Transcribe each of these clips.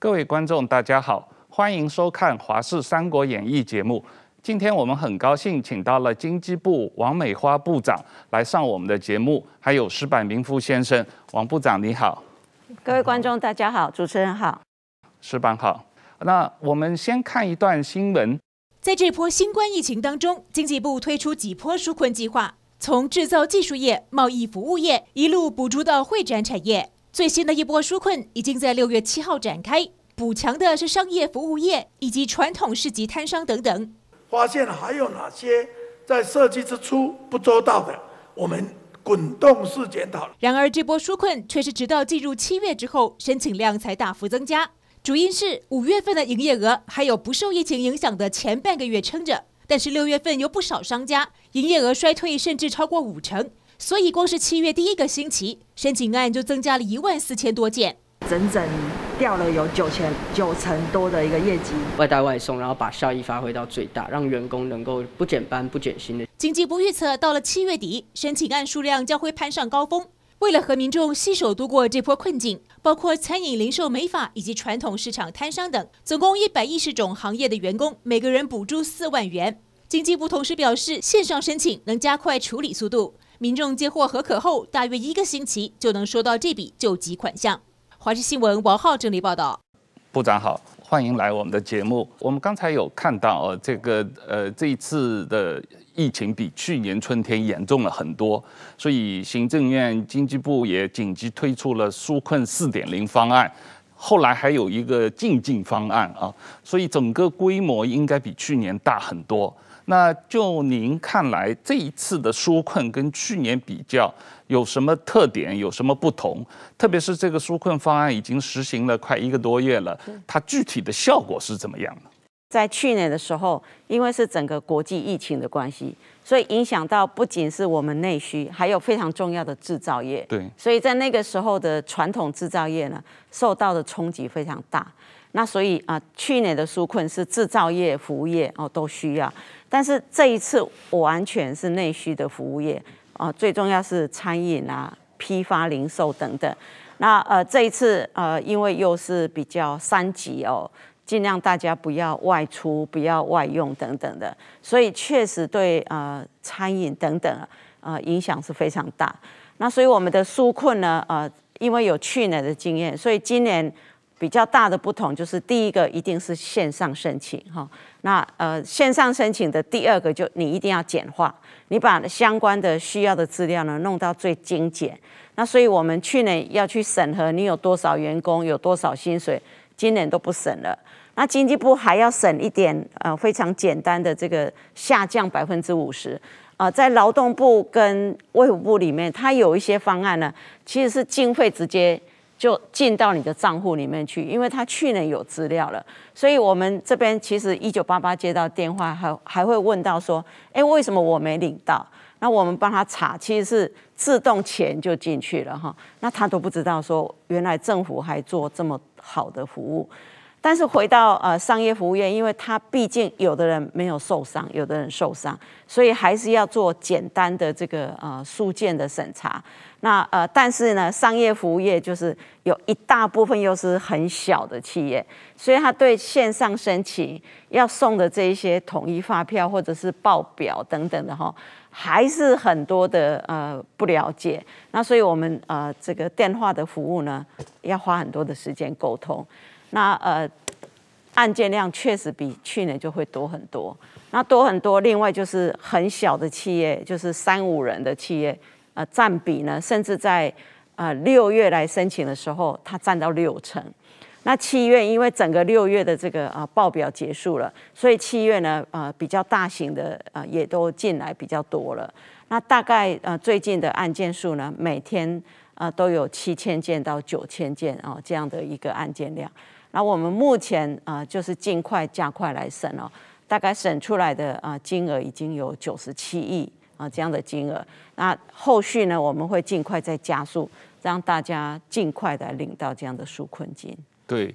各位观众，大家好，欢迎收看《华视三国演义》节目。今天我们很高兴请到了经济部王美花部长来上我们的节目，还有石板明夫先生。王部长你好，各位观众大家好，主持人好，石板好。那我们先看一段新闻。在这波新冠疫情当中，经济部推出几波纾困计划，从制造技术业、贸易服务业一路补助到会展产业。最新的一波纾困已经在六月七号展开，补强的是商业服务业以及传统市集摊商等等。发现还有哪些在设计之初不周到的，我们滚动式检讨。然而，这波纾困却是直到进入七月之后，申请量才大幅增加。主因是五月份的营业额还有不受疫情影响的前半个月撑着，但是六月份有不少商家营业额衰退，甚至超过五成。所以，光是七月第一个星期，申请案就增加了一万四千多件，整整掉了有九千九成多的一个业绩。外带外送，然后把效益发挥到最大，让员工能够不减班不减薪的。经济部预测，到了七月底，申请案数量将会攀上高峰。为了和民众携手度过这波困境，包括餐饮、零售、美发以及传统市场摊商等，总共一百一十种行业的员工，每个人补助四万元。经济部同时表示，线上申请能加快处理速度。民众接获核可后，大约一个星期就能收到这笔救急款项。华视新闻王浩整理报道。部长好，欢迎来我们的节目。我们刚才有看到哦，这个呃这一次的疫情比去年春天严重了很多，所以行政院经济部也紧急推出了纾困四点零方案，后来还有一个进境方案啊，所以整个规模应该比去年大很多。那就您看来，这一次的纾困跟去年比较有什么特点，有什么不同？特别是这个纾困方案已经实行了快一个多月了，它具体的效果是怎么样的？在去年的时候，因为是整个国际疫情的关系，所以影响到不仅是我们内需，还有非常重要的制造业。对，所以在那个时候的传统制造业呢，受到的冲击非常大。那所以啊，去年的纾困是制造业、服务业哦都需要。但是这一次完全是内需的服务业啊，最重要是餐饮啊、批发零售等等。那呃这一次呃因为又是比较三级哦，尽量大家不要外出、不要外用等等的，所以确实对呃餐饮等等呃影响是非常大。那所以我们的纾困呢呃因为有去年的经验，所以今年。比较大的不同就是，第一个一定是线上申请哈，那呃线上申请的第二个就你一定要简化，你把相关的需要的资料呢弄到最精简。那所以我们去年要去审核你有多少员工，有多少薪水，今年都不审了。那经济部还要审一点呃非常简单的这个下降百分之五十啊，在劳动部跟卫福部里面，它有一些方案呢，其实是经费直接。就进到你的账户里面去，因为他去年有资料了，所以我们这边其实一九八八接到电话，还还会问到说，哎，为什么我没领到？那我们帮他查，其实是自动钱就进去了哈，那他都不知道说，原来政府还做这么好的服务。但是回到呃商业服务业，因为他毕竟有的人没有受伤，有的人受伤，所以还是要做简单的这个呃书件的审查。那呃，但是呢，商业服务业就是有一大部分又是很小的企业，所以他对线上申请要送的这一些统一发票或者是报表等等的哈，还是很多的呃不了解。那所以我们呃这个电话的服务呢，要花很多的时间沟通。那呃，案件量确实比去年就会多很多。那多很多，另外就是很小的企业，就是三五人的企业，呃，占比呢，甚至在呃六月来申请的时候，它占到六成。那七月因为整个六月的这个呃报表结束了，所以七月呢，呃比较大型的呃也都进来比较多了。那大概呃最近的案件数呢，每天呃都有七千件到九千件哦这样的一个案件量。那我们目前啊，就是尽快加快来审哦，大概审出来的啊金额已经有九十七亿啊这样的金额。那后续呢，我们会尽快再加速，让大家尽快的领到这样的纾困金。对，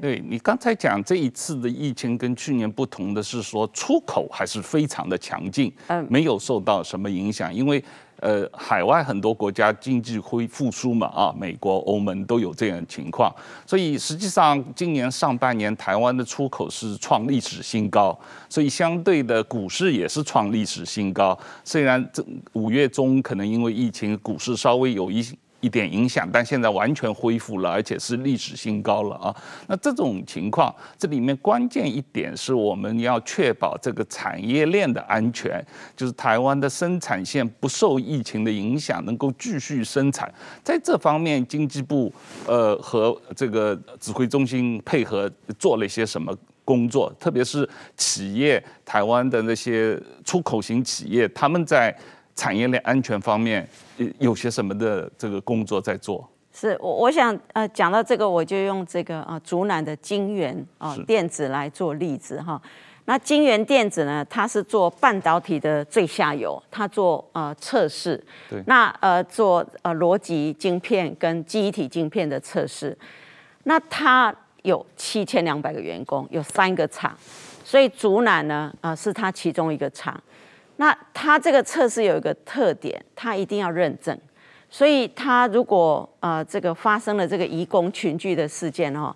对你刚才讲这一次的疫情跟去年不同的是说，出口还是非常的强劲，嗯，没有受到什么影响，因为。呃，海外很多国家经济恢复苏嘛，啊，美国、欧盟都有这样的情况，所以实际上今年上半年台湾的出口是创历史新高，所以相对的股市也是创历史新高。虽然这五月中可能因为疫情，股市稍微有一一点影响，但现在完全恢复了，而且是历史新高了啊！那这种情况，这里面关键一点是我们要确保这个产业链的安全，就是台湾的生产线不受疫情的影响，能够继续生产。在这方面，经济部呃和这个指挥中心配合做了一些什么工作？特别是企业，台湾的那些出口型企业，他们在。产业链安全方面有些什么的这个工作在做？是我我想呃讲到这个，我就用这个啊竹南的晶圆啊电子来做例子哈。那晶圆电子呢，它是做半导体的最下游，它做呃测试。对。那呃做呃逻辑晶片跟记忆体晶片的测试。那它有七千两百个员工，有三个厂，所以竹南呢啊、呃、是它其中一个厂。那它这个测试有一个特点，它一定要认证，所以它如果呃这个发生了这个移工群聚的事件哦，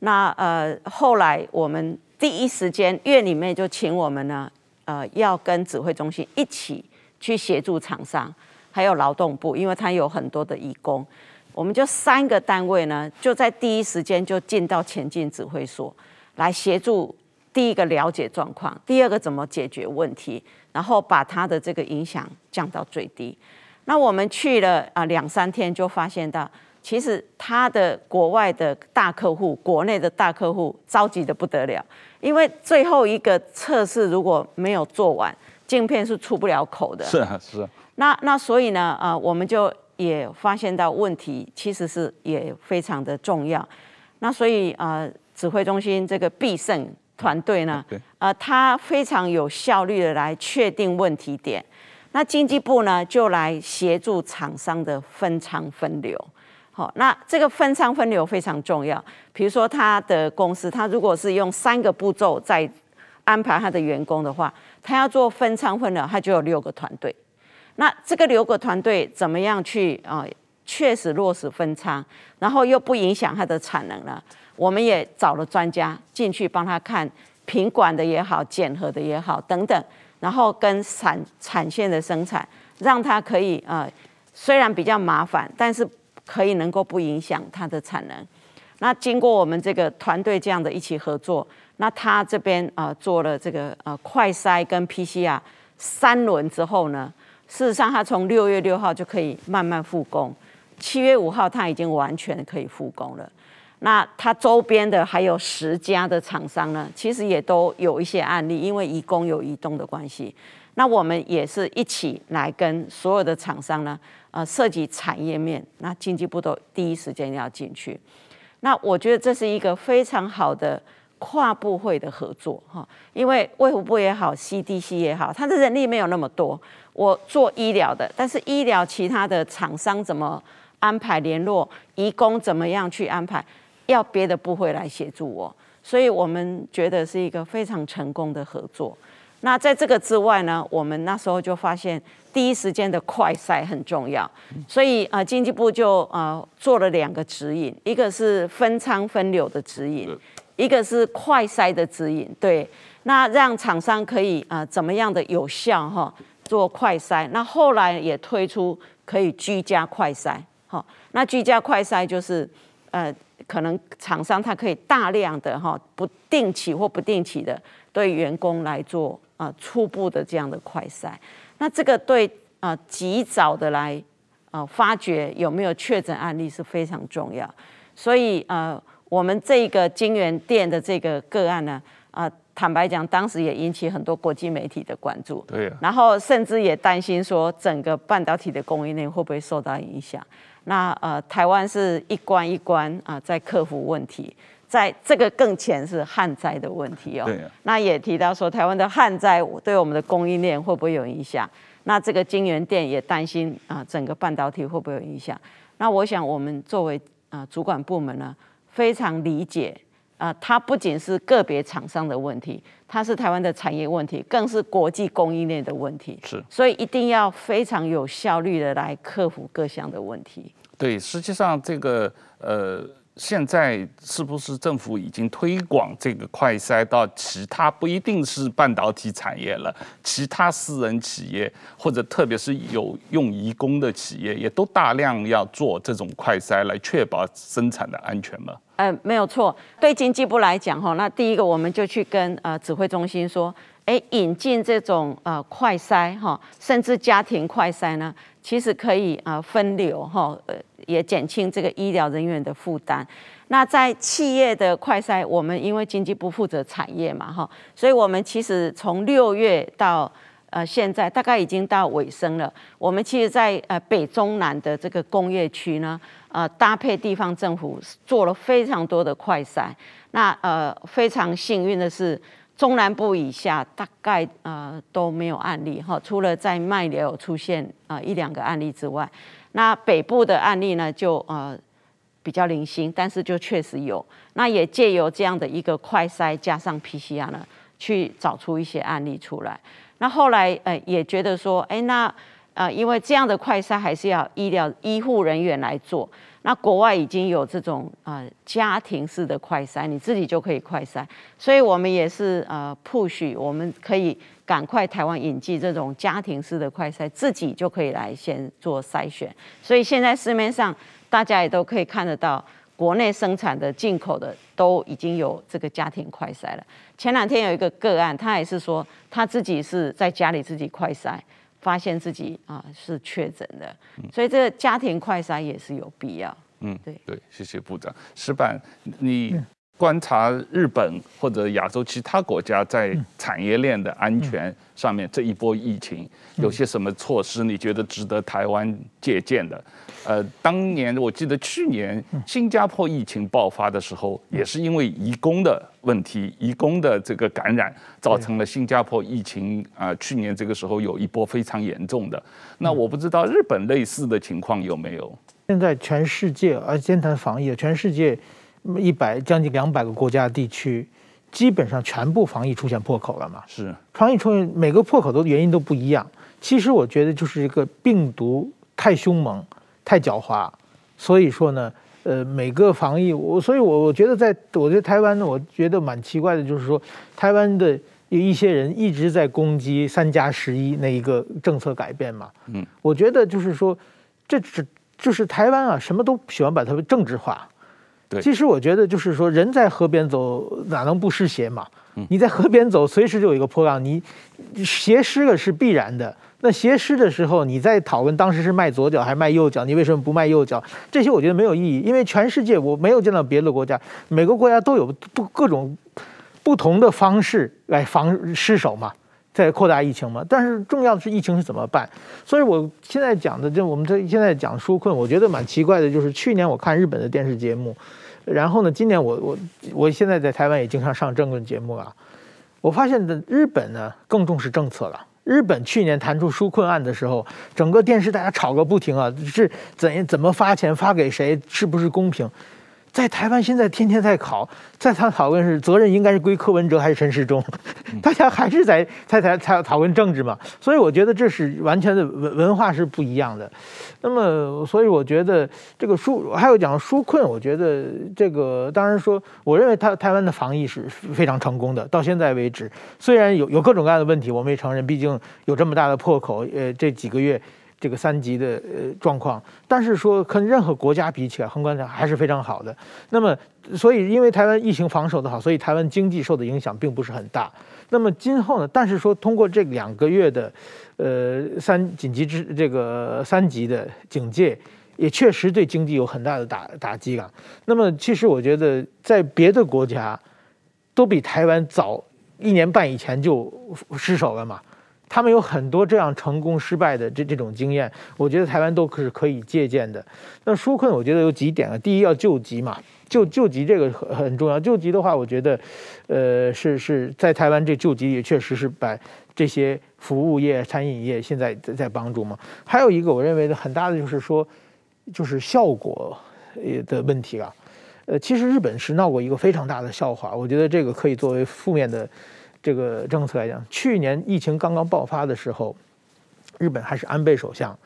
那呃后来我们第一时间院里面就请我们呢呃要跟指挥中心一起去协助厂商，还有劳动部，因为它有很多的移工，我们就三个单位呢就在第一时间就进到前进指挥所来协助，第一个了解状况，第二个怎么解决问题。然后把它的这个影响降到最低。那我们去了啊两三天，就发现到其实他的国外的大客户、国内的大客户着急的不得了，因为最后一个测试如果没有做完，镜片是出不了口的。是啊，是啊。那那所以呢，啊，我们就也发现到问题其实是也非常的重要。那所以啊，指挥中心这个必胜。团队呢，呃，他非常有效率的来确定问题点。那经济部呢，就来协助厂商的分仓分流。好，那这个分仓分流非常重要。比如说，他的公司，他如果是用三个步骤在安排他的员工的话，他要做分仓分流，他就有六个团队。那这个六个团队怎么样去啊，确实落实分仓，然后又不影响他的产能呢？我们也找了专家进去帮他看品管的也好，检核的也好等等，然后跟产产线的生产，让他可以呃，虽然比较麻烦，但是可以能够不影响他的产能。那经过我们这个团队这样的一起合作，那他这边啊、呃、做了这个呃快筛跟 PCR 三轮之后呢，事实上他从六月六号就可以慢慢复工，七月五号他已经完全可以复工了。那它周边的还有十家的厂商呢，其实也都有一些案例，因为移工有移动的关系。那我们也是一起来跟所有的厂商呢，呃，涉及产业面，那经济部都第一时间要进去。那我觉得这是一个非常好的跨部会的合作哈，因为卫福部也好，CDC 也好，它的人力没有那么多。我做医疗的，但是医疗其他的厂商怎么安排联络，移工怎么样去安排？要别的部会来协助我，所以我们觉得是一个非常成功的合作。那在这个之外呢，我们那时候就发现第一时间的快筛很重要，所以呃经济部就呃做了两个指引，一个是分仓分流的指引，一个是快筛的指引。对，那让厂商可以呃怎么样的有效哈做快筛。那后来也推出可以居家快筛，好，那居家快筛就是呃。可能厂商他可以大量的哈不定期或不定期的对员工来做啊初步的这样的快筛，那这个对啊及早的来啊发觉有没有确诊案例是非常重要，所以呃我们这个金源店的这个个案呢啊坦白讲当时也引起很多国际媒体的关注，对，然后甚至也担心说整个半导体的供应链会不会受到影响。那呃，台湾是一关一关啊、呃，在克服问题，在这个更前是旱灾的问题哦。对啊。那也提到说，台湾的旱灾对我们的供应链会不会有影响？那这个京元电也担心啊、呃，整个半导体会不会有影响？那我想，我们作为啊、呃、主管部门呢，非常理解啊，它不仅是个别厂商的问题，它是台湾的产业问题，更是国际供应链的问题。是，所以一定要非常有效率的来克服各项的问题。对，实际上这个呃。现在是不是政府已经推广这个快筛到其他不一定是半导体产业了，其他私人企业或者特别是有用移工的企业，也都大量要做这种快筛来确保生产的安全吗？呃，没有错。对经济部来讲，哈，那第一个我们就去跟呃指挥中心说，哎，引进这种呃快筛哈，甚至家庭快筛呢，其实可以啊分流哈，呃。也减轻这个医疗人员的负担。那在企业的快筛，我们因为经济部负责产业嘛，哈，所以我们其实从六月到呃现在，大概已经到尾声了。我们其实，在呃北中南的这个工业区呢，呃搭配地方政府做了非常多的快筛。那呃非常幸运的是，中南部以下大概呃都没有案例哈，除了在麦寮有出现啊、呃、一两个案例之外。那北部的案例呢，就呃比较零星，但是就确实有。那也借由这样的一个快筛加上 PCR 呢，去找出一些案例出来。那后来呃也觉得说，哎，那呃因为这样的快筛还是要医疗医护人员来做。那国外已经有这种呃家庭式的快筛，你自己就可以快筛。所以我们也是呃 push，我们可以。赶快台湾引进这种家庭式的快筛，自己就可以来先做筛选。所以现在市面上大家也都可以看得到，国内生产的、进口的都已经有这个家庭快筛了。前两天有一个个案，他也是说他自己是在家里自己快筛，发现自己啊是确诊的。所以这个家庭快筛也是有必要。嗯，对对，谢谢部长。石板，你。观察日本或者亚洲其他国家在产业链的安全上面，这一波疫情有些什么措施？你觉得值得台湾借鉴的？呃，当年我记得去年新加坡疫情爆发的时候，也是因为移工的问题，移工的这个感染，造成了新加坡疫情啊，去年这个时候有一波非常严重的。那我不知道日本类似的情况有没有？现在全世界，啊先谈防疫，全世界。一百将近两百个国家地区，基本上全部防疫出现破口了嘛？是防疫出现每个破口的原因都不一样。其实我觉得就是一个病毒太凶猛、太狡猾，所以说呢，呃，每个防疫我，所以我我觉得在我觉得台湾呢，我觉得蛮奇怪的，就是说台湾的有一些人一直在攻击三加十一那一个政策改变嘛。嗯，我觉得就是说，这只就是台湾啊，什么都喜欢把它政治化。对其实我觉得就是说，人在河边走，哪能不湿鞋嘛？你在河边走，随时就有一个波浪，你鞋湿了是必然的。那鞋湿的时候，你在讨论当时是迈左脚还是迈右脚，你为什么不迈右脚？这些我觉得没有意义，因为全世界我没有见到别的国家，每个国家都有不各种不同的方式来防失手嘛。在扩大疫情嘛，但是重要的是疫情是怎么办？所以我现在讲的，就我们这现在讲纾困，我觉得蛮奇怪的，就是去年我看日本的电视节目，然后呢，今年我我我现在在台湾也经常上政论节目啊，我发现的日本呢更重视政策了。日本去年谈出纾困案的时候，整个电视大家吵个不停啊，是怎怎么发钱，发给谁，是不是公平？在台湾现在天天在考，在他讨论是责任应该是归柯文哲还是陈时中，大家还是在在在在讨论政治嘛，所以我觉得这是完全的文文化是不一样的。那么，所以我觉得这个纾还有讲纾困，我觉得这个当然说，我认为他台湾的防疫是非常成功的，到现在为止，虽然有有各种各样的问题，我们也承认，毕竟有这么大的破口，呃，这几个月。这个三级的呃状况，但是说跟任何国家比起来，宏观上还是非常好的。那么，所以因为台湾疫情防守的好，所以台湾经济受的影响并不是很大。那么今后呢？但是说通过这两个月的呃三紧急之这个三级的警戒，也确实对经济有很大的打打击啊。那么其实我觉得在别的国家都比台湾早一年半以前就失守了嘛。他们有很多这样成功失败的这这种经验，我觉得台湾都是可以借鉴的。那纾困，我觉得有几点啊。第一，要救急嘛，救救急这个很很重要。救急的话，我觉得，呃，是是在台湾这救急也确实是把这些服务业、餐饮业现在在在帮助嘛。还有一个我认为的很大的就是说，就是效果呃的问题啊。呃，其实日本是闹过一个非常大的笑话，我觉得这个可以作为负面的这个政策来讲。去年疫情刚刚爆发的时候，日本还是安倍首相，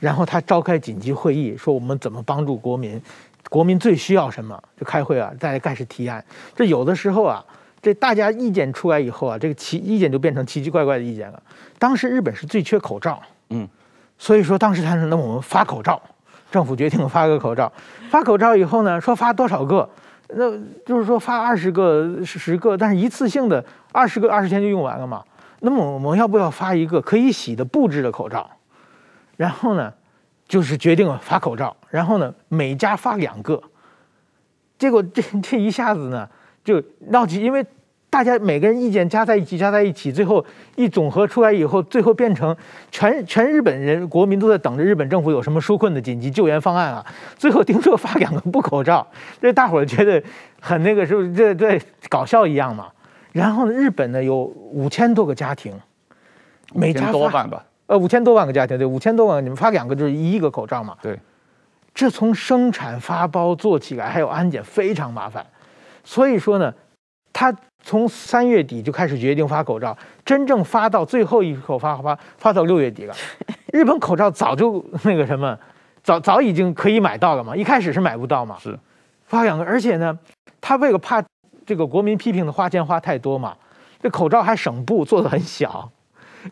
然后他召开紧急会议，说我们怎么帮助国民，国民最需要什么，就开会啊，大家开始提案。这有的时候啊，这大家意见出来以后啊，这个奇意见就变成奇奇怪怪的意见了。当时日本是最缺口罩，嗯，所以说当时他说，那我们发口罩，政府决定发个口罩，发口罩以后呢，说发多少个，那就是说发二十个、十个，但是一次性的二十个二十天就用完了嘛。那么我们要不要发一个可以洗的布制的口罩？然后呢，就是决定发口罩，然后呢，每家发两个。结果这这一下子呢，就闹起，因为大家每个人意见加在一起，加在一起，最后一总和出来以后，最后变成全全日本人国民都在等着日本政府有什么纾困的紧急救援方案啊。最后听说发两个布口罩，这大伙觉得很那个，是不是这这搞笑一样嘛？然后呢，日本呢有五千多个家庭，每家多万吧？呃，五千多万个家庭，对，五千多万，你们发两个就是一亿个口罩嘛？对，这从生产发包做起来还有安检非常麻烦，所以说呢，他从三月底就开始决定发口罩，真正发到最后一口发发发到六月底了。日本口罩早就那个什么，早早已经可以买到了嘛，一开始是买不到嘛。是，发两个，而且呢，他为了怕。这个国民批评的花钱花太多嘛，这口罩还省布，做的很小。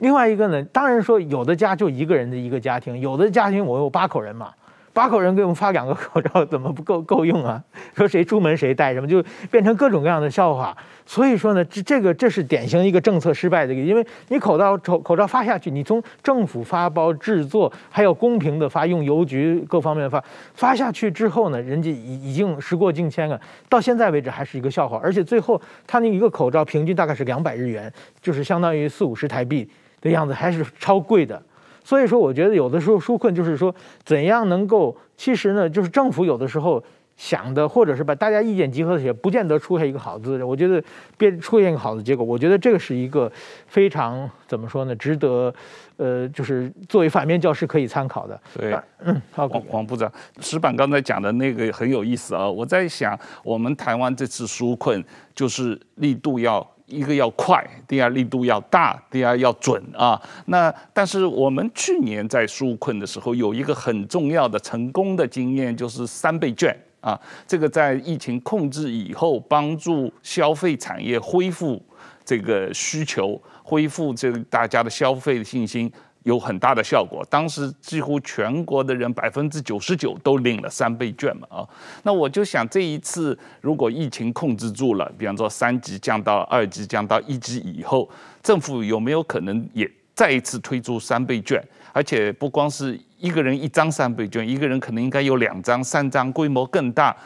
另外一个呢，当然说有的家就一个人的一个家庭，有的家庭我有八口人嘛。八口人给我们发两个口罩，怎么不够够用啊？说谁出门谁带什么，就变成各种各样的笑话。所以说呢，这这个这是典型一个政策失败的一个，因为你口罩口口罩发下去，你从政府发包制作，还有公平的发，用邮局各方面发发下去之后呢，人家已已经时过境迁了，到现在为止还是一个笑话。而且最后他那一个口罩平均大概是两百日元，就是相当于四五十台币的样子，还是超贵的。所以说，我觉得有的时候纾困就是说，怎样能够，其实呢，就是政府有的时候想的，或者是把大家意见集合起来，不见得出现一个好字。我觉得变出现一个好的结果，我觉得这个是一个非常怎么说呢，值得，呃，就是作为反面教师可以参考的。对，嗯，好，黄黄部长，石板刚才讲的那个很有意思啊。我在想，我们台湾这次纾困就是力度要。一个要快，第二力度要大，第二要准啊。那但是我们去年在纾困的时候，有一个很重要的成功的经验，就是三倍券啊。这个在疫情控制以后，帮助消费产业恢复这个需求，恢复这个大家的消费的信心。有很大的效果，当时几乎全国的人百分之九十九都领了三倍券嘛啊，那我就想这一次如果疫情控制住了，比方说三级降到二级降到一级以后，政府有没有可能也再一次推出三倍券？而且不光是一个人一张三倍券，一个人可能应该有两张、三张，规模更大，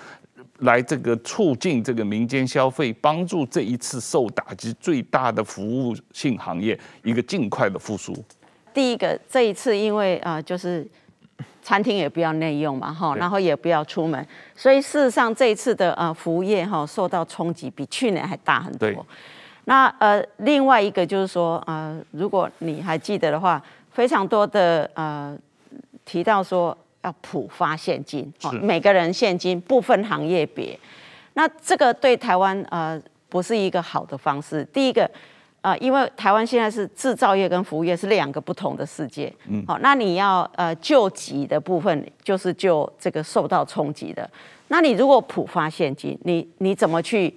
来这个促进这个民间消费，帮助这一次受打击最大的服务性行业一个尽快的复苏。第一个，这一次因为啊、呃，就是餐厅也不要内用嘛，哈，然后也不要出门，所以事实上这一次的呃服务业哈受到冲击比去年还大很多。那呃另外一个就是说呃，如果你还记得的话，非常多的呃提到说要普发现金，哦，每个人现金不分行业别，那这个对台湾呃不是一个好的方式。第一个。啊、呃，因为台湾现在是制造业跟服务业是两个不同的世界。嗯，好，那你要呃救急的部分，就是救这个受到冲击的。那你如果普发现金，你你怎么去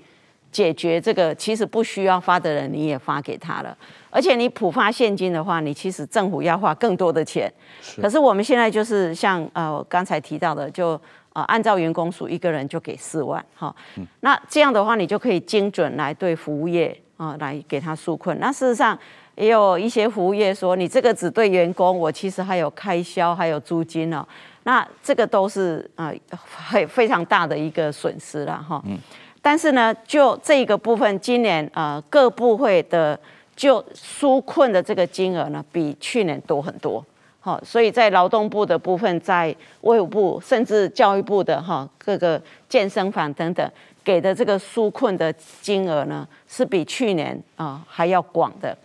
解决这个？其实不需要发的人，你也发给他了。而且你普发现金的话，你其实政府要花更多的钱。是。可是我们现在就是像呃刚才提到的，就呃按照员工数一个人就给四万，哈。嗯。那这样的话，你就可以精准来对服务业。啊，来给他纾困。那事实上也有一些服务业说，你这个只对员工，我其实还有开销，还有租金哦。那这个都是啊，很非常大的一个损失了哈。嗯。但是呢，就这个部分，今年啊各部会的就纾困的这个金额呢，比去年多很多。好，所以在劳动部的部分，在卫福部，甚至教育部的哈各个健身房等等。给的这个纾困的金额呢，是比去年啊、还要广的。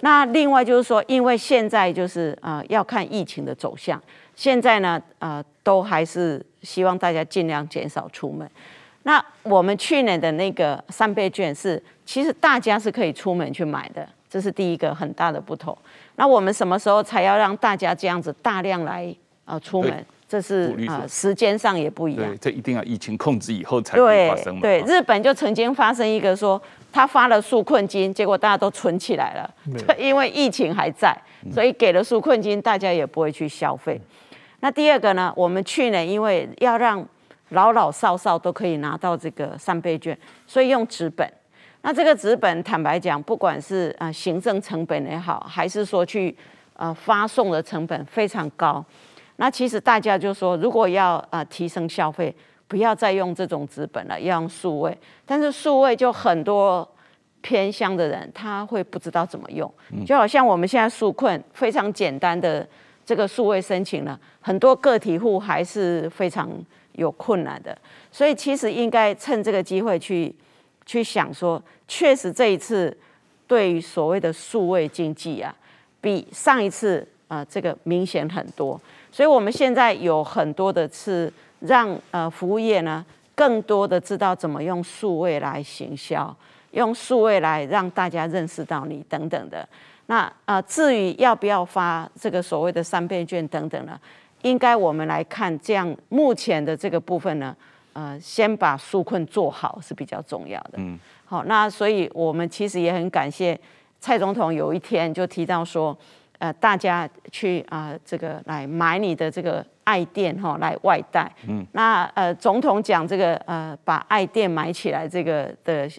那另外就是说，因为现在就是啊、要看疫情的走向，现在呢啊、都还是希望大家尽量减少出门。那我们去年的那个三倍券是，其实大家是可以出门去买的，这是第一个很大的不同。那我们什么时候才要让大家这样子大量来呃出门？这是呃时间上也不一样。对，这一定要疫情控制以后才会发生。对，对，日本就曾经发生一个说，他发了纾困金，结果大家都存起来了，因为疫情还在，所以给了纾困金，大家也不会去消费。那第二个呢，我们去年因为要让老老少少都可以拿到这个三倍券，所以用纸本。那这个纸本，坦白讲，不管是呃行政成本也好，还是说去呃发送的成本非常高。那其实大家就说，如果要呃提升消费，不要再用这种纸本了，要用数位。但是数位就很多偏乡的人他会不知道怎么用，就好像我们现在纾困非常简单的这个数位申请了，很多个体户还是非常有困难的。所以其实应该趁这个机会去去想说，确实这一次对于所谓的数位经济啊，比上一次啊、这个明显很多。所以我们现在有很多的是让呃服务业呢，更多的知道怎么用数位来行销，用数位来让大家认识到你等等的。那呃至于要不要发这个所谓的三倍券等等呢，应该我们来看这样目前的这个部分呢，呃先把纾困做好是比较重要的。嗯，好，那所以我们其实也很感谢蔡总统有一天就提到说。呃，大家去啊、呃，这个来买你的这个爱店哈，来外带。嗯，那呃，总统讲这个呃，把爱店买起来这个的，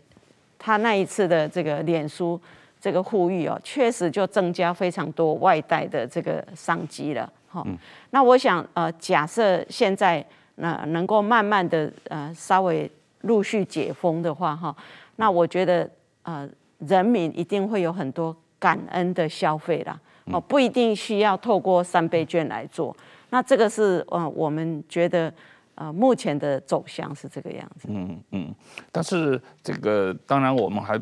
他那一次的这个脸书这个呼吁哦，确实就增加非常多外带的这个商机了。哈、嗯，那我想呃，假设现在那、呃、能够慢慢的呃稍微陆续解封的话哈，那我觉得呃，人民一定会有很多感恩的消费啦。哦，不一定需要透过三倍券来做，那这个是呃，我们觉得呃，目前的走向是这个样子。嗯嗯，但是这个当然我们还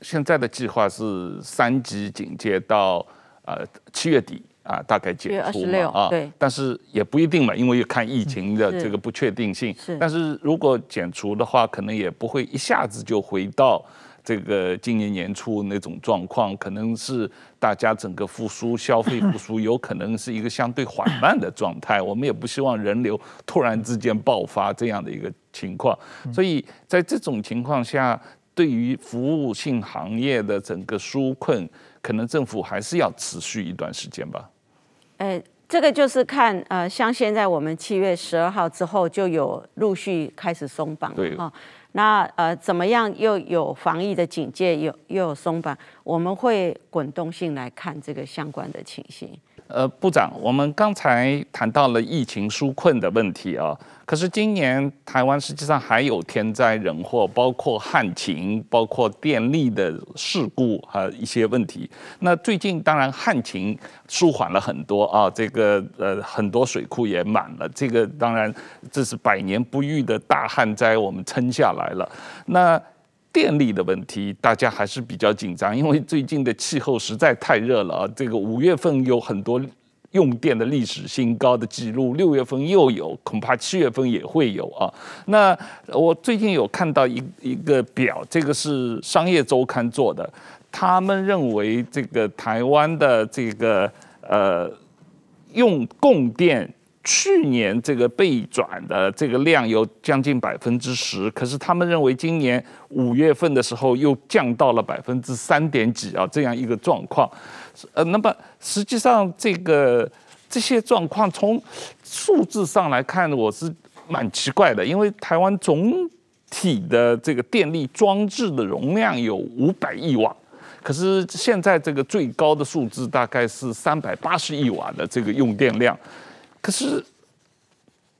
现在的计划是三级警戒到呃七月底啊，大概解除嘛啊，对，但是也不一定嘛，因为看疫情的这个不确定性。是，但是如果减除的话，可能也不会一下子就回到。这个今年年初那种状况，可能是大家整个复苏、消费复苏，有可能是一个相对缓慢的状态。我们也不希望人流突然之间爆发这样的一个情况。所以在这种情况下，对于服务性行业的整个纾困，可能政府还是要持续一段时间吧。呃，这个就是看呃，像现在我们七月十二号之后就有陆续开始松绑，了哈。那呃，怎么样又有防疫的警戒，又又有松绑，我们会滚动性来看这个相关的情形。呃，部长，我们刚才谈到了疫情纾困的问题啊。可是今年台湾实际上还有天灾人祸，包括旱情，包括电力的事故和一些问题。那最近当然旱情舒缓了很多啊，这个呃很多水库也满了。这个当然这是百年不遇的大旱灾，我们撑下来了。那电力的问题大家还是比较紧张，因为最近的气候实在太热了啊。这个五月份有很多。用电的历史新高的记录，六月份又有，恐怕七月份也会有啊。那我最近有看到一一个表，这个是商业周刊做的，他们认为这个台湾的这个呃用供电去年这个被转的这个量有将近百分之十，可是他们认为今年五月份的时候又降到了百分之三点几啊，这样一个状况。呃，那么实际上这个这些状况从数字上来看，我是蛮奇怪的，因为台湾总体的这个电力装置的容量有五百亿瓦，可是现在这个最高的数字大概是三百八十亿瓦的这个用电量，可是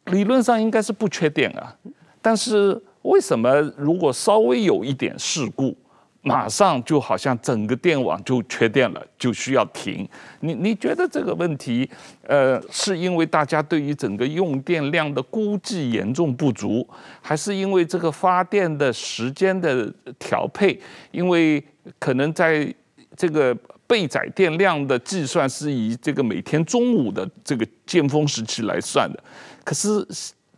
理论上应该是不缺电啊，但是为什么如果稍微有一点事故，马上就好像整个电网就缺电了，就需要停。你你觉得这个问题，呃，是因为大家对于整个用电量的估计严重不足，还是因为这个发电的时间的调配？因为可能在这个备载电量的计算是以这个每天中午的这个尖峰时期来算的，可是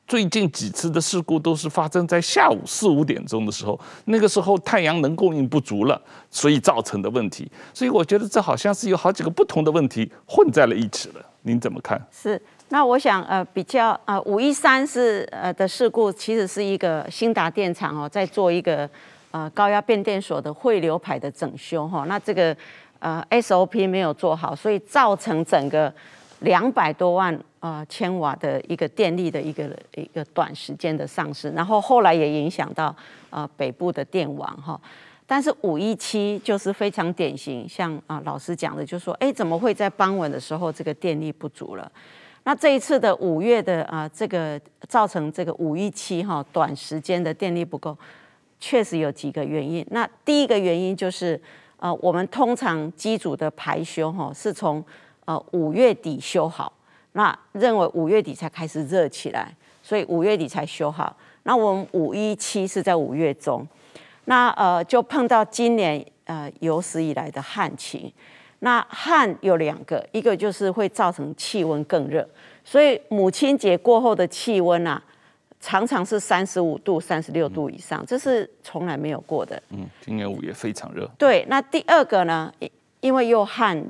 最近几次的事故都是发生在下午四五点钟的时候，那个时候太阳能供应不足了，所以造成的问题。所以我觉得这好像是有好几个不同的问题混在了一起了。您怎么看？是，那我想呃比较呃五一三是呃的事故，其实是一个兴达电厂哦，在做一个呃高压变电所的汇流排的整修哈、那这个呃 SOP 没有做好，所以造成整个。两百多万呃千瓦的一个电力的一个一个短时间的丧失，然后后来也影响到呃北部的电网哈。但是五一七就是非常典型，像啊、老师讲的，就说哎怎么会在傍晚的时候这个电力不足了？那这一次的五月的啊、这个造成这个五一七哈短时间的电力不够，确实有几个原因。那第一个原因就是呃我们通常机组的排修哈是从呃，五月底修好，那认为五月底才开始热起来，所以五月底才修好。那我们五一七是在五月中，那呃就碰到今年呃有史以来的旱情。那旱有两个，一个就是会造成气温更热，所以母亲节过后的气温啊，常常是三十五度、三十六度以上，这是从来没有过的。嗯，今年五月非常热。对，那第二个呢，因为又旱。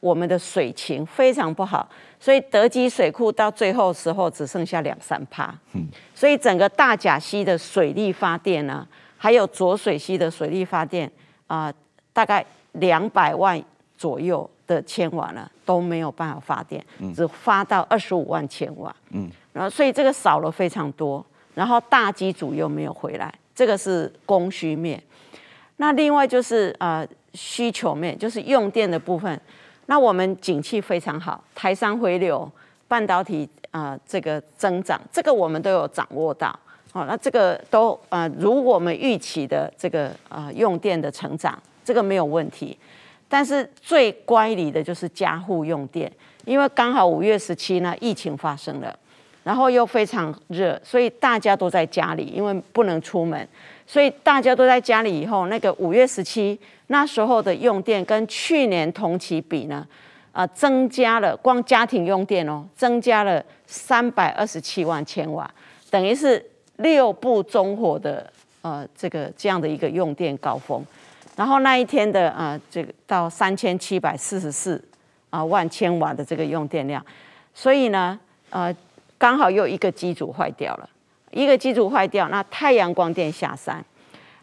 我们的水情非常不好，所以德基水库到最后时候只剩下两三趴。嗯，所以整个大甲溪的水力发电呢，还有浊水溪的水力发电啊、呃，大概两百万左右的千瓦呢都没有办法发电，只发到二十五万千瓦。嗯，然后所以这个少了非常多，然后大机组又没有回来，这个是供需面。那另外就是呃需求面，就是用电的部分。那我们景气非常好，台商回流，半导体啊、这个增长，这个我们都有掌握到。好、那这个都啊、呃，如我们预期的这个啊、呃、用电的成长，这个没有问题。但是最乖离的就是家户用电，因为刚好五月十七呢疫情发生了，然后又非常热，所以大家都在家里，因为不能出门，所以大家都在家里以后，那个五月十七。那时候的用电跟去年同期比呢，啊，增加了光家庭用电哦，增加了三百二十七万千瓦，等于是六部中火的呃这个这样的一个用电高峰，然后那一天的啊这个到三千七百四十四啊万千瓦的这个用电量，所以呢呃刚好又一个机组坏掉了，一个机组坏掉，那太阳光电下山。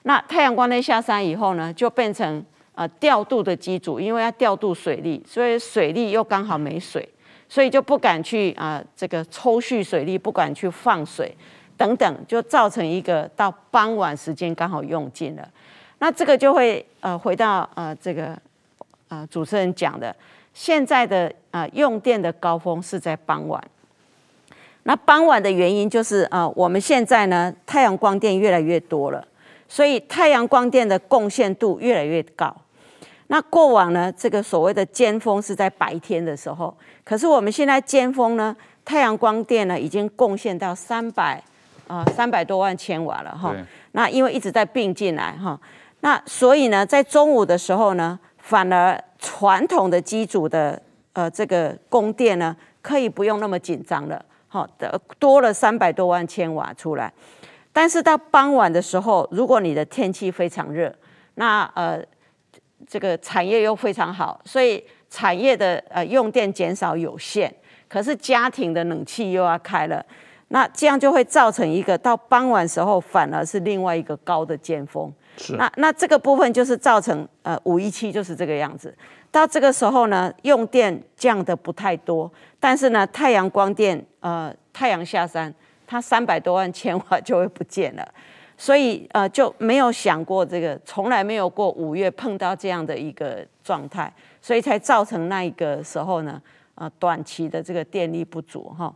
那太阳光电下山以后呢，就变成呃调度的机组，因为要调度水利，所以水利又刚好没水，所以就不敢去啊、呃、这个抽蓄水利，不敢去放水等等，就造成一个到傍晚时间刚好用尽了。那这个就会呃回到呃这个呃主持人讲的，现在的啊、呃、用电的高峰是在傍晚。那傍晚的原因就是啊、呃、我们现在呢太阳光电越来越多了。所以太阳光电的贡献度越来越高。那过往呢，这个所谓的尖峰是在白天的时候，可是我们现在尖峰呢，太阳光电呢已经贡献到三百啊三百多万千瓦了哈。那因为一直在并进来哈，那所以呢，在中午的时候呢，反而传统的机组的呃这个供电呢，可以不用那么紧张了，好的多了三百多万千瓦出来。但是到傍晚的时候，如果你的天气非常热，那呃这个产业又非常好，所以产业的呃用电减少有限，可是家庭的冷气又要开了，那这样就会造成一个到傍晚时候反而是另外一个高的尖峰。是。那那这个部分就是造成呃五一七就是这个样子，到这个时候呢，用电降的不太多，但是呢太阳光电呃太阳下山。它三百多万千瓦就会不见了，所以呃就没有想过这个，从来没有过五月碰到这样的一个状态，所以才造成那一个时候呢，呃短期的这个电力不足哈。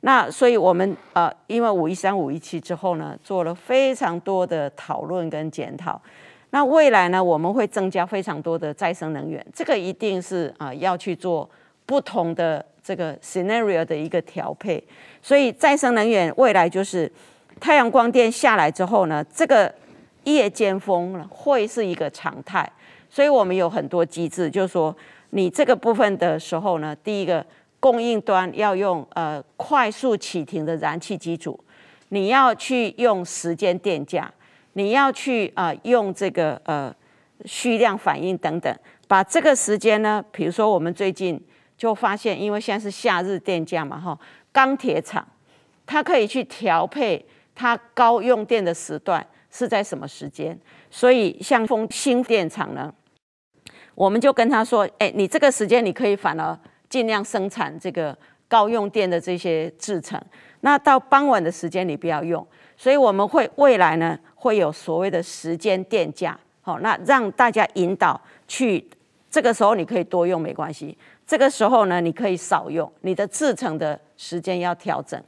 那所以我们呃因为五一三五一七之后呢，做了非常多的讨论跟检讨。那未来呢，我们会增加非常多的再生能源，这个一定是啊、要去做不同的这个 scenario 的一个调配。所以再生能源未来就是太阳光电下来之后呢，这个夜间风会是一个常态。所以我们有很多机制，就是说你这个部分的时候呢，第一个供应端要用呃快速启停的燃气机组，你要去用时间电价，你要去、呃、用这个呃蓄量反应等等，把这个时间呢，比如说我们最近就发现，因为现在是夏日电价嘛，哈，钢铁厂它可以去调配它高用电的时段是在什么时间，所以像风新电厂呢。我们就跟他说：“哎，你这个时间你可以反而尽量生产这个高用电的这些制程，那到傍晚的时间你不要用。所以我们会未来呢会有所谓的时间电价，好，那让大家引导去这个时候你可以多用没关系，这个时候呢你可以少用，你的制程的时间要调整。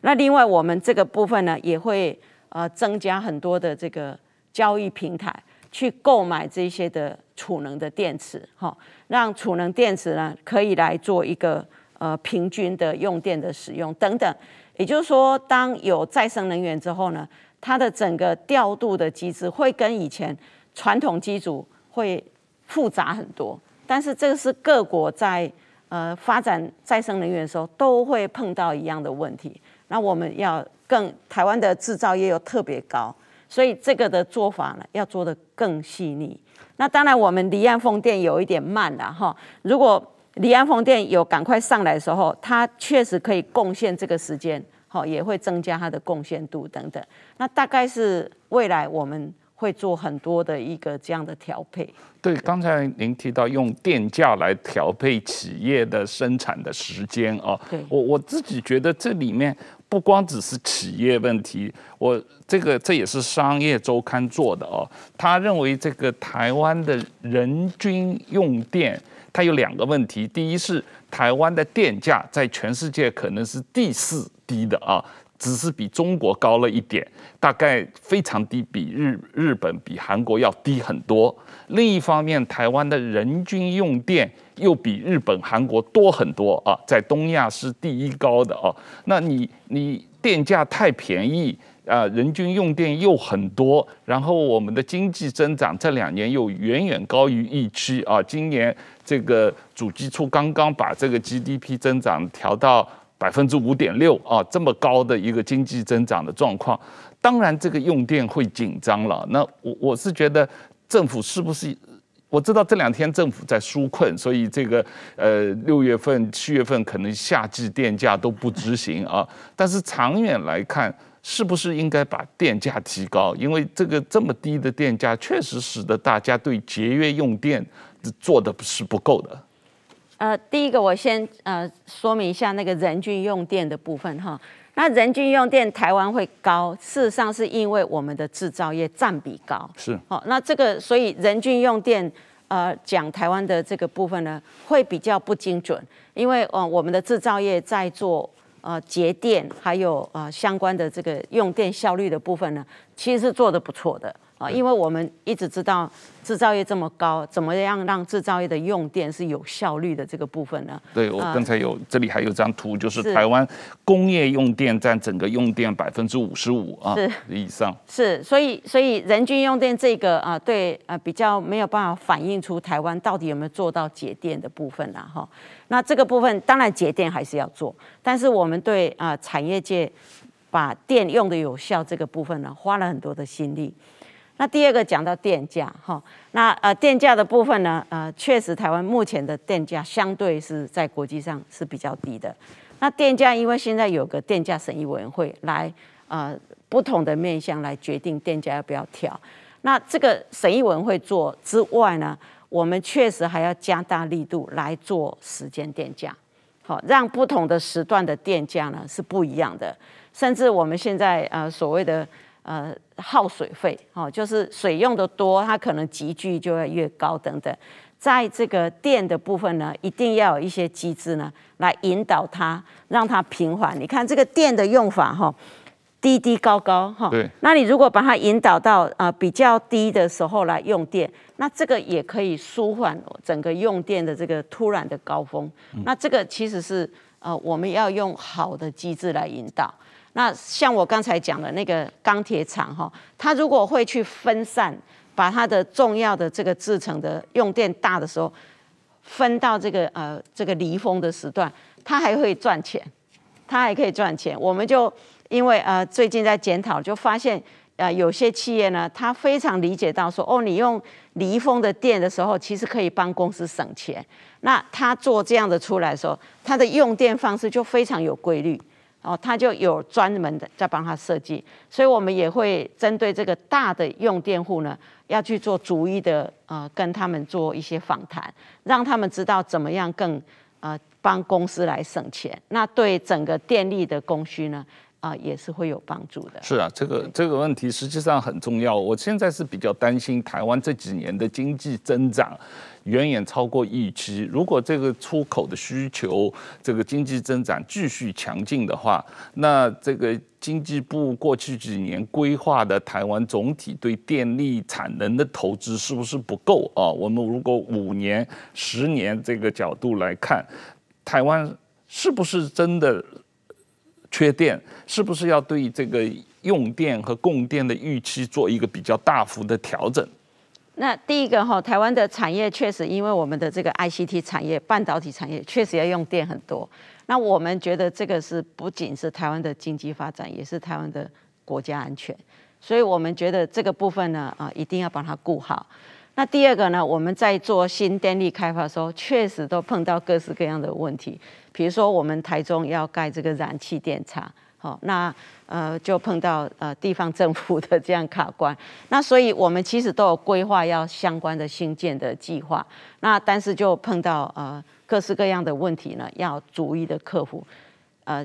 那另外我们这个部分呢也会呃增加很多的这个交易平台。”去购买这些的储能的电池，哈，让储能电池呢可以来做一个呃平均的用电的使用等等。也就是说，当有再生能源之后呢，它的整个调度的机制会跟以前传统机组会复杂很多。但是这个是各国在呃发展再生能源的时候都会碰到一样的问题。那我们要更台湾的制造业又特别高。所以这个的做法呢，要做得更细腻。那当然，我们离岸风电有一点慢了哈。如果离岸风电有赶快上来的时候，它确实可以贡献这个时间，好，也会增加它的贡献度等等。那大概是未来我们会做很多的一个这样的调配。对，刚才您提到用电价来调配企业的生产的时间啊，对，我我自己觉得这里面。不光只是企业问题，我这个这也是商业周刊做的哦。他认为这个台湾的人均用电，它有两个问题。第一是台湾的电价在全世界可能是第四低的啊，只是比中国高了一点，大概非常低，比日日本、比韩国要低很多。另一方面，台湾的人均用电又比日本、韩国多很多啊，在东亚是第一高的啊。那你你电价太便宜啊，人均用电又很多，然后我们的经济增长这两年又远远高于预期啊。今年这个主计处刚刚把这个 GDP 增长调到百分之五点六啊，这么高的一个经济增长的状况，当然这个用电会紧张了。那我我是觉得。政府是不是？我知道这两天政府在纾困，所以这个呃六月份、七月份可能夏季电价都不执行啊。但是长远来看，是不是应该把电价提高？因为这个这么低的电价，确实使得大家对节约用电做的是不够的。呃，第一个我先呃说明一下那个人均用电的部分哈。那人均用电台湾会高，事实上是因为我们的制造业占比高。是，好，那这个所以人均用电，呃，讲台湾的这个部分呢，会比较不精准，因为呃我们的制造业在做呃节电，还有呃相关的这个用电效率的部分呢，其实是做的不错的。啊，因为我们一直知道制造业这么高，怎么样让制造业的用电是有效率的这个部分呢？对，我刚才有、呃、这里还有张图，就是台湾工业用电占整个用电百分之五十五啊以上。是，所以所以人均用电这个啊，对啊比较没有办法反映出台湾到底有没有做到节电的部分啦哈。那这个部分当然节电还是要做，但是我们对啊产业界把电用的有效这个部分呢，花了很多的心力。那第二个讲到电价哈，那呃电价的部分呢，呃确实台湾目前的电价相对是在国际上是比较低的。那电价因为现在有个电价审议委员会来呃不同的面向来决定电价要不要调。那这个审议委员会做之外呢，我们确实还要加大力度来做时间电价，好让不同的时段的电价呢是不一样的。甚至我们现在呃所谓的。呃，耗水费哦，就是水用的多，它可能集聚就会越高等等。在这个电的部分呢，一定要有一些机制呢，来引导它，让它平缓。你看这个电的用法哈，低低高高哈。对。那你如果把它引导到呃比较低的时候来用电，那这个也可以舒缓整个用电的这个突然的高峰。那这个其实是呃我们要用好的机制来引导。那像我刚才讲的那个钢铁厂哈，它如果会去分散，把它的重要的这个制程的用电大的时候，分到这个呃这个离峰的时段，它还会赚钱，它还可以赚钱。我们就因为呃最近在检讨，就发现呃有些企业呢，他非常理解到说，哦，你用离峰的电的时候，其实可以帮公司省钱。那他做这样的出来的时候，他的用电方式就非常有规律。哦，他就有专门的在帮他设计，所以我们也会针对这个大的用电户呢，要去做逐一的呃跟他们做一些访谈，让他们知道怎么样更呃帮公司来省钱，那对整个电力的供需呢，啊、呃，也是会有帮助的。是啊，这个这个问题实际上很重要。我现在是比较担心台湾这几年的经济增长远远超过预期。如果这个出口的需求，这个经济增长继续强劲的话，那这个经济部过去几年规划的台湾总体对电力产能的投资是不是不够啊？我们如果五年、十年这个角度来看，台湾是不是真的？缺电是不是要对这个用电和供电的预期做一个比较大幅的调整？那第一个哈，台湾的产业确实因为我们的这个 ICT 产业、半导体产业确实要用电很多。那我们觉得这个是不仅是台湾的经济发展，也是台湾的国家安全。所以我们觉得这个部分呢，啊，一定要把它顾好。那第二个呢，我们在做新电力开发的时候，确实都碰到各式各样的问题。比如说，我们台中要盖这个燃气电厂，好，那呃就碰到呃地方政府的这样卡关。那所以我们其实都有规划要相关的新建的计划，那但是就碰到呃各式各样的问题呢，要逐一的克服。呃，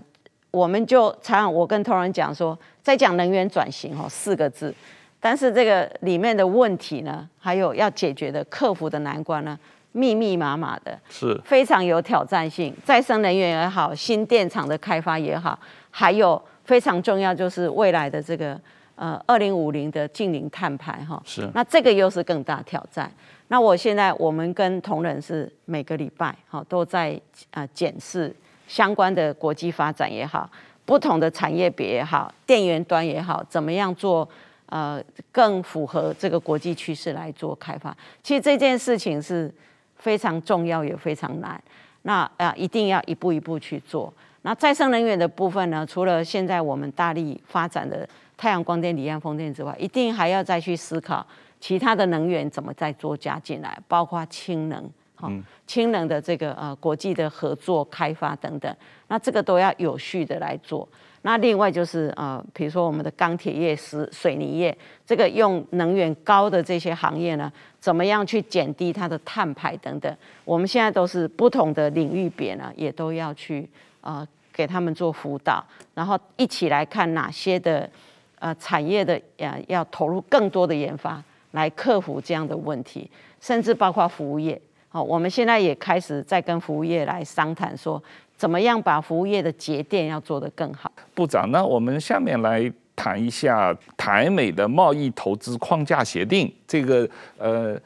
我们就常常我跟同仁讲说，在讲能源转型哦四个字，但是这个里面的问题呢，还有要解决的克服的难关呢，密密麻麻的，是非常有挑战性。再生能源也好，新电厂的开发也好，还有非常重要就是未来的这个呃二零五零的净零碳排哈。是。那这个又是更大挑战。那我现在我们跟同仁是每个礼拜哈都在啊检视相关的国际发展也好，不同的产业别也好，电源端也好，怎么样做呃更符合这个国际趋势来做开发。其实这件事情是。非常重要也非常难，那啊一定要一步一步去做。那再生能源的部分呢，除了现在我们大力发展的太阳光电、离岸风电之外，一定还要再去思考其他的能源怎么再做加进来，包括氢能，哈，氢能的这个呃国际的合作开发等等，那这个都要有序的来做。那另外就是呃，比如说我们的钢铁业、石水泥业，这个用能源高的这些行业呢，怎么样去减低它的碳排等等？我们现在都是不同的领域别呢，也都要去呃给他们做辅导，然后一起来看哪些的呃产业的呃要投入更多的研发，来克服这样的问题，甚至包括服务业。好，我们现在也开始在跟服务业来商谈说。怎么样把服务业的节电要做得更好？部长，那我们下面来谈一下台美的贸易投资框架协定。这个呃，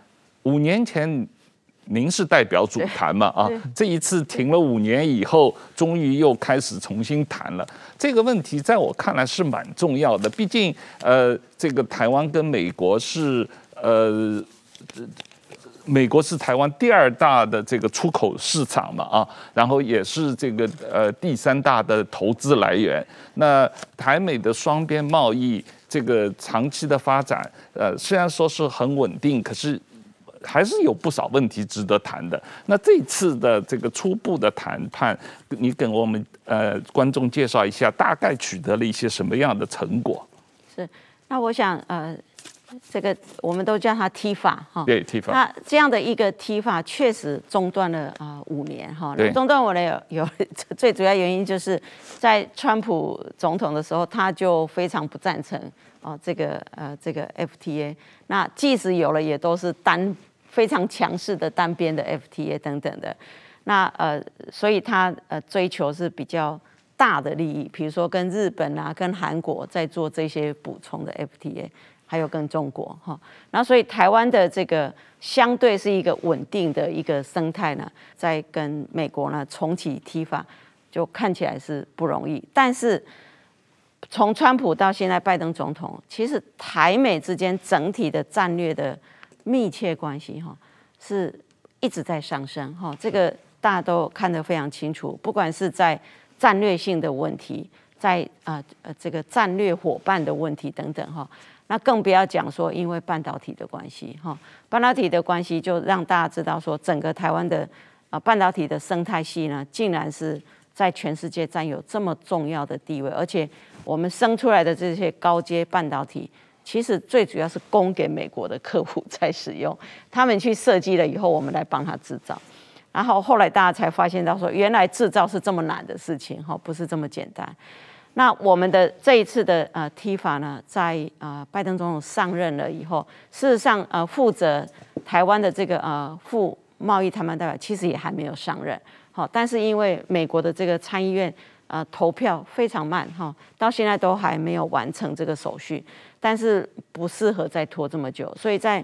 五年前您是代表主谈嘛？啊，这一次停了五年以后，终于又开始重新谈了。这个问题在我看来是蛮重要的，毕竟呃，这个台湾跟美国是呃。美国是台湾第二大的这个出口市场嘛啊，然后也是这个呃第三大的投资来源。那台美的双边贸易这个长期的发展，呃虽然说是很稳定，可是还是有不少问题值得谈的。那这次的这个初步的谈判，你给我们呃观众介绍一下，大概取得了一些什么样的成果？是，那我想呃。这个我们都叫它 TIFA 哈，对 TIFA。那这样的一个 TIFA 确实中断了啊五年哈。那中断我呢有有 最主要原因就是在川普总统的时候，他就非常不赞成哦这个呃这个 FTA。那即使有了，也都是单非常强势的单边的 FTA 等等的。那呃，所以他呃追求是比较大的利益，比如说跟日本啊、跟韩国在做这些补充的 FTA。还有跟中国哈，那所以台湾的这个相对是一个稳定的一个生态呢，在跟美国呢重启 TIFA，就看起来是不容易。但是从川普到现在拜登总统，其实台美之间整体的战略的密切关系哈，是一直在上升哈，这个大家都看得非常清楚。不管是在战略性的问题，在啊呃这个战略伙伴的问题等等哈，那更不要讲说因为半导体的关系哈，半导体的关系就让大家知道说，整个台湾的啊半导体的生态系呢，竟然是在全世界占有这么重要的地位，而且我们生出来的这些高阶半导体。其实最主要是供给美国的客户 在使用，他们去设计了以后，我们来帮他制造。然后后来大家才发现到说，原来制造是这么难的事情，哈，不是这么简单。那我们的这一次的呃 T 法呢，在呃拜登总统上任了以后，事实上呃负责台湾的这个呃副贸易谈判代表其实也还没有上任，好，但是因为美国的这个参议院呃投票非常慢，哈，到现在都还没有完成这个手续。但是不适合再拖这么久，所以在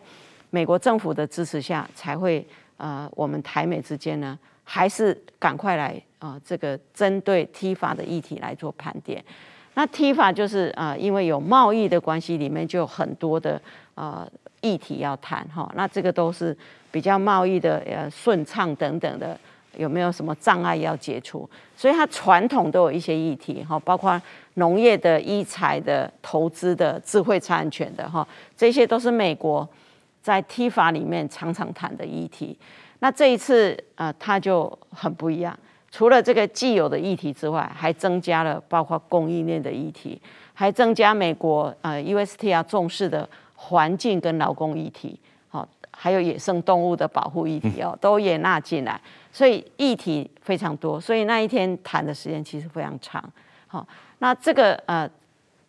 美国政府的支持下，才会呃，我们台美之间呢，还是赶快来啊、这个针对 T 法的议题来做盘点。那 T 法就是啊、因为有贸易的关系，里面就有很多的呃议题要谈哈。那这个都是比较贸易的呃顺畅等等的。有没有什么障碍要解除？所以它传统都有一些议题哈，包括农业的、医材的、投资的、智慧产权的哈，这些都是美国在 T 法里面常常谈的议题。那这一次啊，它就很不一样，除了这个既有的议题之外，还增加了包括供应链的议题，还增加美国呃 USTR 重视的环境跟劳工议题，好，还有野生动物的保护议题哦，都也纳进来。所以议题非常多，所以那一天谈的时间其实非常长。好，那这个呃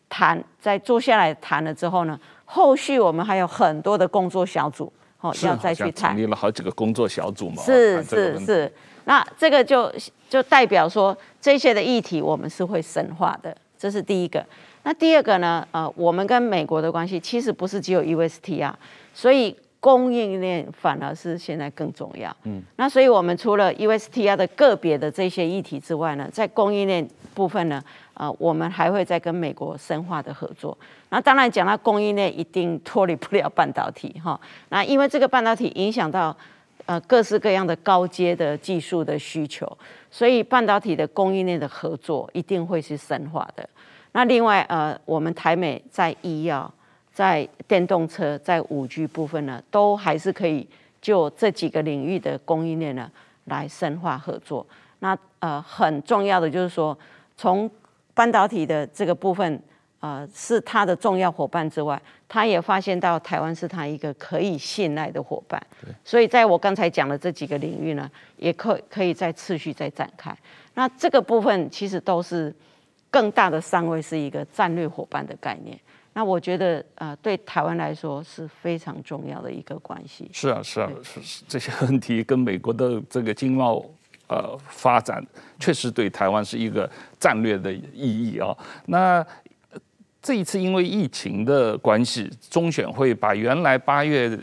谈在坐下来谈了之后呢，后续我们还有很多的工作小组，好要再去谈。成立了好几个工作小组嘛。是是是，那这个就就代表说这些的议题我们是会深化的，这是第一个。那第二个呢，呃，我们跟美国的关系其实不是只有 USTR，所以。供应链反而是现在更重要。嗯，那所以我们除了 USTR 的个别的这些议题之外呢，在供应链部分呢，呃，我们还会再跟美国深化的合作。那当然讲到供应链，一定脱离不了半导体哈。那因为这个半导体影响到呃各式各样的高阶的技术的需求，所以半导体的供应链的合作一定会是深化的。那另外呃，我们台美在医药。在电动车、在五 G 部分呢，都还是可以就这几个领域的供应链呢来深化合作。那呃很重要的就是说，从半导体的这个部分，呃是它的重要伙伴之外，他也发现到台湾是他一个可以信赖的伙伴。所以在我刚才讲的这几个领域呢，也可可以再次续再展开。那这个部分其实都是更大的三位，是一个战略伙伴的概念。那我觉得，呃，对台湾来说是非常重要的一个关系。是啊，是啊，是是，这些问题跟美国的这个经贸呃发展，确实对台湾是一个战略的意义啊。那这一次因为疫情的关系，中选会把原来八月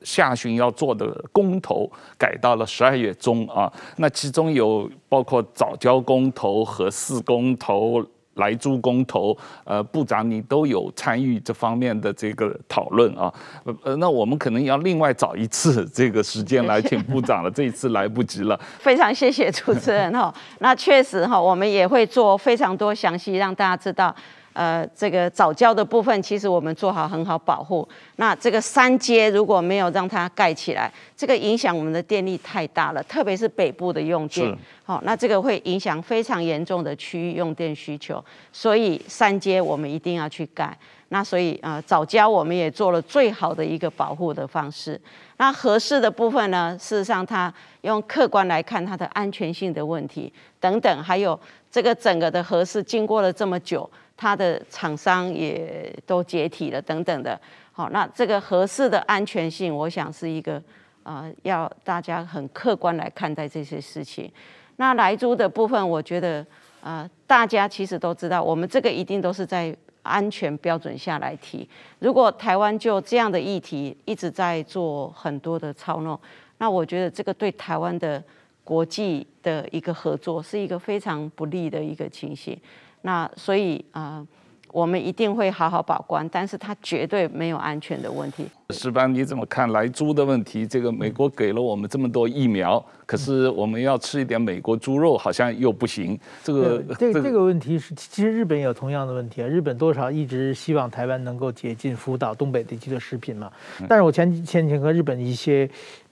下旬要做的公投改到了十二月中啊。那其中有包括早交公投、和四公投。莱猪公投，呃，部长你都有参与这方面的这个讨论啊，呃，那我们可能要另外找一次这个时间来请部长了，这一次来不及了。非常谢谢主持人哈，那确实哈，我们也会做非常多详细，让大家知道。呃，这个早教的部分，其实我们做好很好保护。那这个三阶如果没有让它盖起来，这个影响我们的电力太大了，特别是北部的用电。好，那这个会影响非常严重的区域用电需求。所以三阶我们一定要去盖。那所以呃，早教我们也做了最好的一个保护的方式。那合适的部分呢，事实上它用客观来看它的安全性的问题等等，还有这个整个的合适经过了这么久。它的厂商也都解体了，等等的。好，那这个合适的安全性，我想是一个啊、呃，要大家很客观来看待这些事情。那莱猪的部分，我觉得啊、呃，大家其实都知道，我们这个一定都是在安全标准下来提。如果台湾就这样的议题一直在做很多的操弄，那我觉得这个对台湾的国际的一个合作是一个非常不利的一个情形。那所以啊、呃，我们一定会好好把关，但是它绝对没有安全的问题。石斑，你怎么看来猪的问题？这个美国给了我们这么多疫苗，可是我们要吃一点美国猪肉，好像又不行。这个 这个这个问题是，其实日本也有同样的问题啊。日本多少一直希望台湾能够解禁福岛、东北地区的食品嘛。但是我前前几天和日本一些。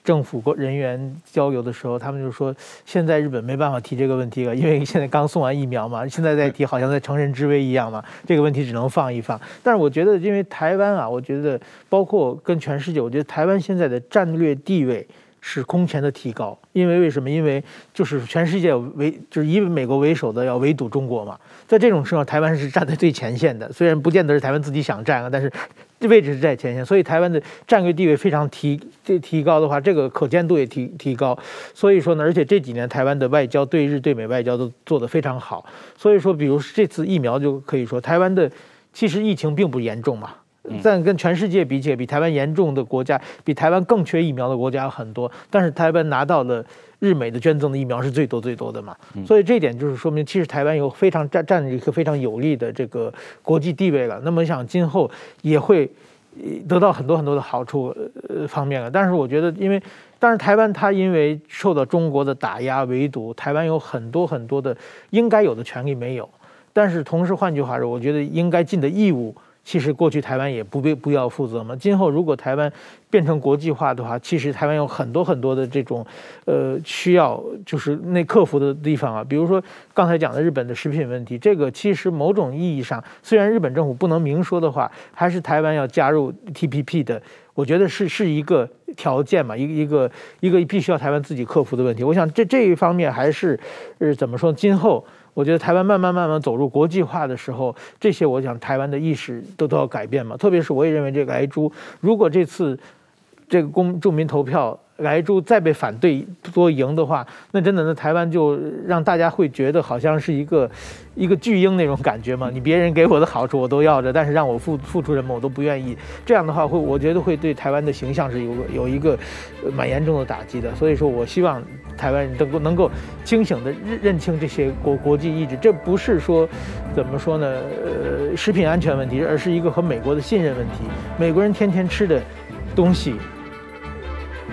政府人员交流的时候，他们就说，现在日本没办法提这个问题了，因为现在刚送完疫苗嘛，现在再提好像在乘人之危一样嘛，这个问题只能放一放。但是我觉得，因为台湾啊，我觉得包括跟全世界，我觉得台湾现在的战略地位是空前的提高。因为为什么？因为就是全世界为 就是以美国为首的要围堵中国嘛，在这种时候，台湾是站在最前线的，虽然不见得是台湾自己想站啊，但是。这位置是在前线，所以台湾的战略地位非常提这提高的话，这个可见度也提提高。所以说呢，而且这几年台湾的外交对日对美外交都做得非常好。所以说，比如这次疫苗就可以说，台湾的其实疫情并不严重嘛，但跟全世界比起来，比台湾严重的国家，比台湾更缺疫苗的国家很多。但是台湾拿到了。日美的捐赠的疫苗是最多最多的嘛，所以这一点就是说明，其实台湾有非常占占着一个非常有利的这个国际地位了。那么想今后也会得到很多很多的好处呃方面了。但是我觉得，因为但是台湾它因为受到中国的打压围堵，台湾有很多很多的应该有的权利没有。但是同时换句话说，我觉得应该尽的义务。其实过去台湾也不必不要负责嘛。今后如果台湾变成国际化的话，其实台湾有很多很多的这种，呃，需要就是那克服的地方啊。比如说刚才讲的日本的食品问题，这个其实某种意义上，虽然日本政府不能明说的话，还是台湾要加入 TPP 的，我觉得是是一个条件嘛，一个一个一个必须要台湾自己克服的问题。我想这这一方面还是，呃，怎么说？今后。我觉得台湾慢慢慢慢走入国际化的时候，这些我想台湾的意识都都要改变嘛。特别是我也认为这个莱猪，如果这次这个公众民投票。莱猪再被反对多赢的话，那真的那台湾就让大家会觉得好像是一个一个巨婴那种感觉嘛。你别人给我的好处我都要着，但是让我付付出什么我都不愿意。这样的话会，我觉得会对台湾的形象是有有一个蛮严重的打击的。所以说我希望台湾人能够能够清醒地认认清这些国国际意志，这不是说怎么说呢？呃，食品安全问题，而是一个和美国的信任问题。美国人天天吃的东西。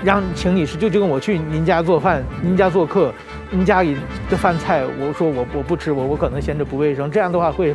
让请你吃，就就跟我去您家做饭，您家做客，您家里的饭菜，我说我我不吃，我我可能嫌着不卫生，这样的话会。